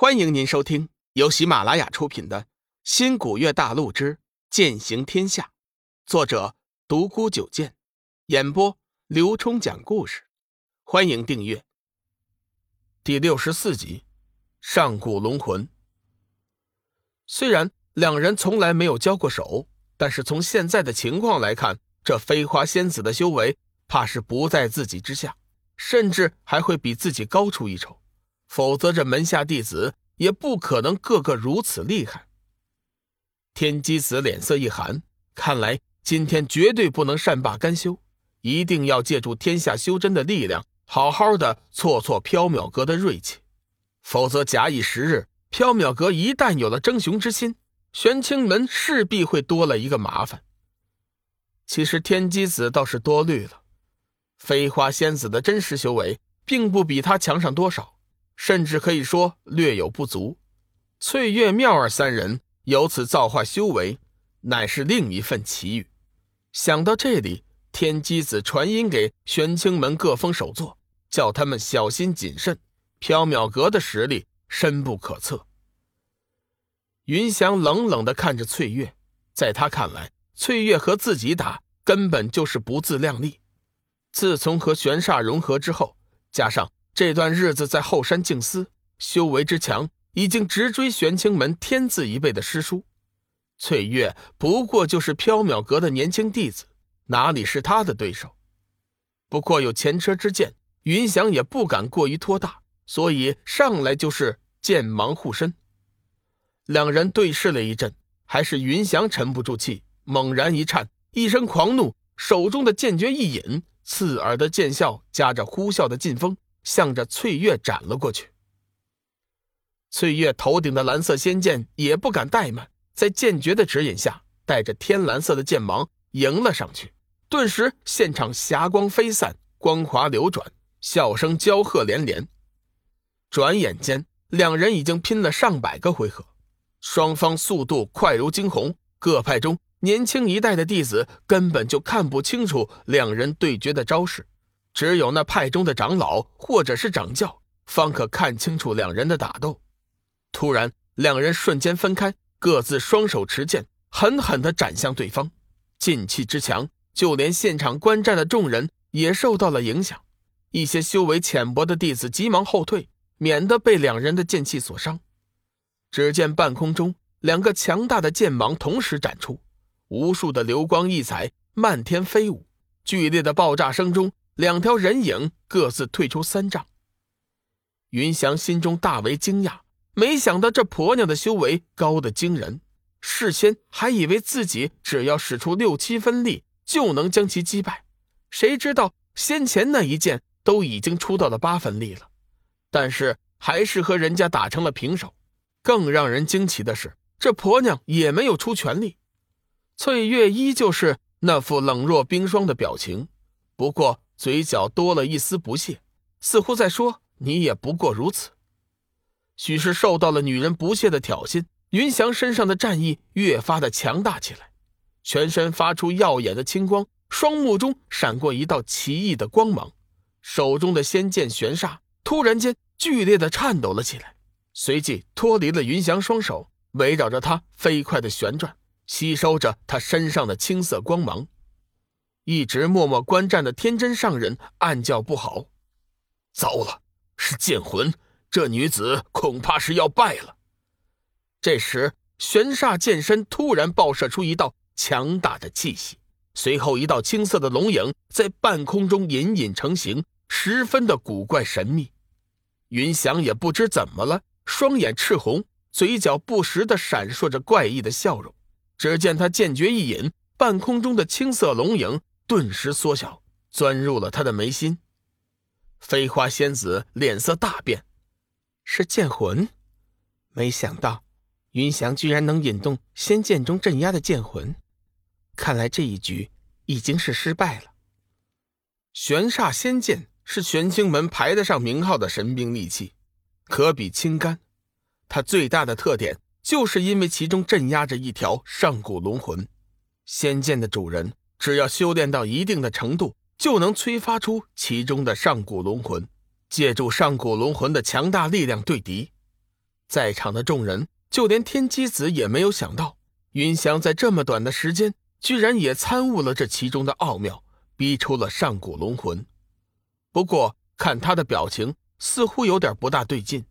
欢迎您收听由喜马拉雅出品的《新古月大陆之剑行天下》，作者独孤九剑，演播刘冲讲故事。欢迎订阅。第六十四集，上古龙魂。虽然两人从来没有交过手，但是从现在的情况来看，这飞花仙子的修为怕是不在自己之下，甚至还会比自己高出一筹。否则，这门下弟子也不可能个个如此厉害。天机子脸色一寒，看来今天绝对不能善罢甘休，一定要借助天下修真的力量，好好的挫挫缥缈阁的锐气。否则，假以时日，缥缈阁一旦有了争雄之心，玄清门势必会多了一个麻烦。其实，天机子倒是多虑了，飞花仙子的真实修为并不比他强上多少。甚至可以说略有不足，翠月、妙儿三人由此造化修为，乃是另一份奇遇。想到这里，天机子传音给玄清门各峰首座，叫他们小心谨慎。缥缈阁的实力深不可测。云翔冷冷地看着翠月，在他看来，翠月和自己打根本就是不自量力。自从和玄煞融合之后，加上……这段日子在后山静思，修为之强，已经直追玄清门天字一辈的师叔。翠月不过就是缥缈阁的年轻弟子，哪里是他的对手？不过有前车之鉴，云翔也不敢过于托大，所以上来就是剑芒护身。两人对视了一阵，还是云翔沉不住气，猛然一颤，一声狂怒，手中的剑诀一引，刺耳的剑啸夹着呼啸的劲风。向着翠月斩了过去。翠月头顶的蓝色仙剑也不敢怠慢，在剑诀的指引下，带着天蓝色的剑芒迎了上去。顿时，现场霞光飞散，光华流转，笑声交贺连连。转眼间，两人已经拼了上百个回合，双方速度快如惊鸿。各派中年轻一代的弟子根本就看不清楚两人对决的招式。只有那派中的长老或者是掌教，方可看清楚两人的打斗。突然，两人瞬间分开，各自双手持剑，狠狠地斩向对方。劲气之强，就连现场观战的众人也受到了影响。一些修为浅薄的弟子急忙后退，免得被两人的剑气所伤。只见半空中两个强大的剑芒同时展出，无数的流光溢彩漫天飞舞，剧烈的爆炸声中。两条人影各自退出三丈。云翔心中大为惊讶，没想到这婆娘的修为高的惊人。事先还以为自己只要使出六七分力就能将其击败，谁知道先前那一剑都已经出到了八分力了，但是还是和人家打成了平手。更让人惊奇的是，这婆娘也没有出全力。翠月依旧是那副冷若冰霜的表情，不过。嘴角多了一丝不屑，似乎在说：“你也不过如此。”许是受到了女人不屑的挑衅，云翔身上的战意越发的强大起来，全身发出耀眼的青光，双目中闪过一道奇异的光芒，手中的仙剑玄煞突然间剧烈的颤抖了起来，随即脱离了云翔双手，围绕着他飞快的旋转，吸收着他身上的青色光芒。一直默默观战的天真上人暗叫不好，糟了，是剑魂，这女子恐怕是要败了。这时，玄煞剑身突然爆射出一道强大的气息，随后一道青色的龙影在半空中隐隐成形，十分的古怪神秘。云翔也不知怎么了，双眼赤红，嘴角不时的闪烁着怪异的笑容。只见他剑诀一引，半空中的青色龙影。顿时缩小，钻入了他的眉心。飞花仙子脸色大变，是剑魂。没想到云翔居然能引动仙剑中镇压的剑魂，看来这一局已经是失败了。玄煞仙剑是玄清门排得上名号的神兵利器，可比青干。它最大的特点就是因为其中镇压着一条上古龙魂，仙剑的主人。只要修炼到一定的程度，就能催发出其中的上古龙魂，借助上古龙魂的强大力量对敌。在场的众人，就连天机子也没有想到，云翔在这么短的时间，居然也参悟了这其中的奥妙，逼出了上古龙魂。不过看他的表情，似乎有点不大对劲。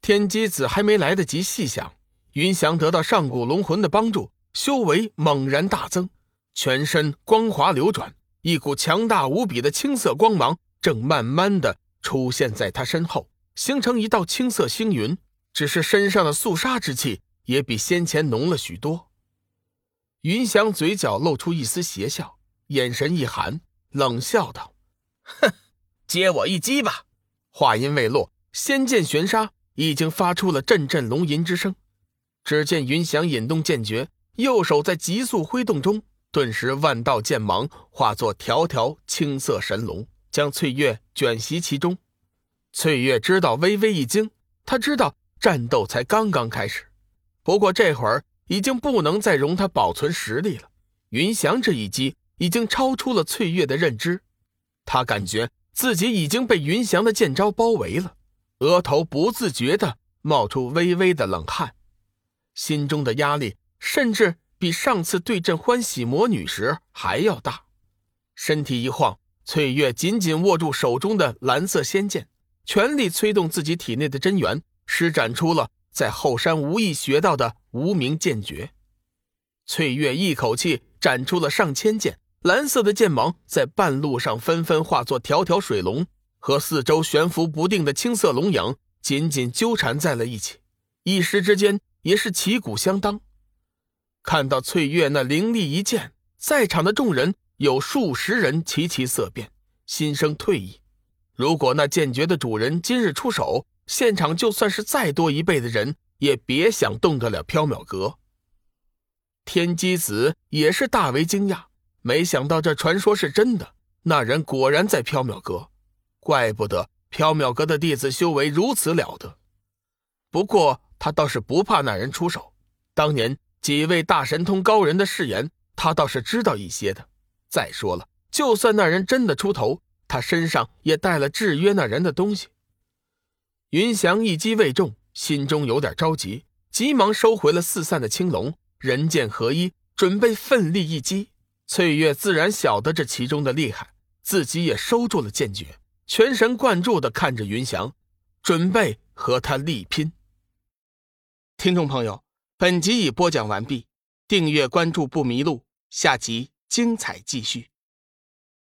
天机子还没来得及细想，云翔得到上古龙魂的帮助，修为猛然大增，全身光华流转，一股强大无比的青色光芒正慢慢的出现在他身后，形成一道青色星云。只是身上的肃杀之气也比先前浓了许多。云翔嘴角露出一丝邪笑，眼神一寒，冷笑道：“哼，接我一击吧！”话音未落，仙剑玄沙已经发出了阵阵龙吟之声。只见云翔引动剑诀，右手在急速挥动中，顿时万道剑芒化作条条青色神龙，将翠月卷袭其中。翠月知道，微微一惊，他知道。战斗才刚刚开始，不过这会儿已经不能再容他保存实力了。云翔这一击已经超出了翠月的认知，他感觉自己已经被云翔的剑招包围了，额头不自觉地冒出微微的冷汗，心中的压力甚至比上次对阵欢喜魔女时还要大。身体一晃，翠月紧紧握住手中的蓝色仙剑，全力催动自己体内的真元。施展出了在后山无意学到的无名剑诀，翠月一口气斩出了上千剑，蓝色的剑芒在半路上纷纷化作条条水龙，和四周悬浮不定的青色龙影紧紧纠缠在了一起，一时之间也是旗鼓相当。看到翠月那凌厉一剑，在场的众人有数十人齐齐色变，心生退意。如果那剑诀的主人今日出手，现场就算是再多一倍的人，也别想动得了缥缈阁。天机子也是大为惊讶，没想到这传说是真的，那人果然在缥缈阁，怪不得缥缈阁的弟子修为如此了得。不过他倒是不怕那人出手，当年几位大神通高人的誓言，他倒是知道一些的。再说了，就算那人真的出头，他身上也带了制约那人的东西。云翔一击未中，心中有点着急，急忙收回了四散的青龙，人剑合一，准备奋力一击。翠月自然晓得这其中的厉害，自己也收住了剑诀，全神贯注地看着云翔，准备和他力拼。听众朋友，本集已播讲完毕，订阅关注不迷路，下集精彩继续。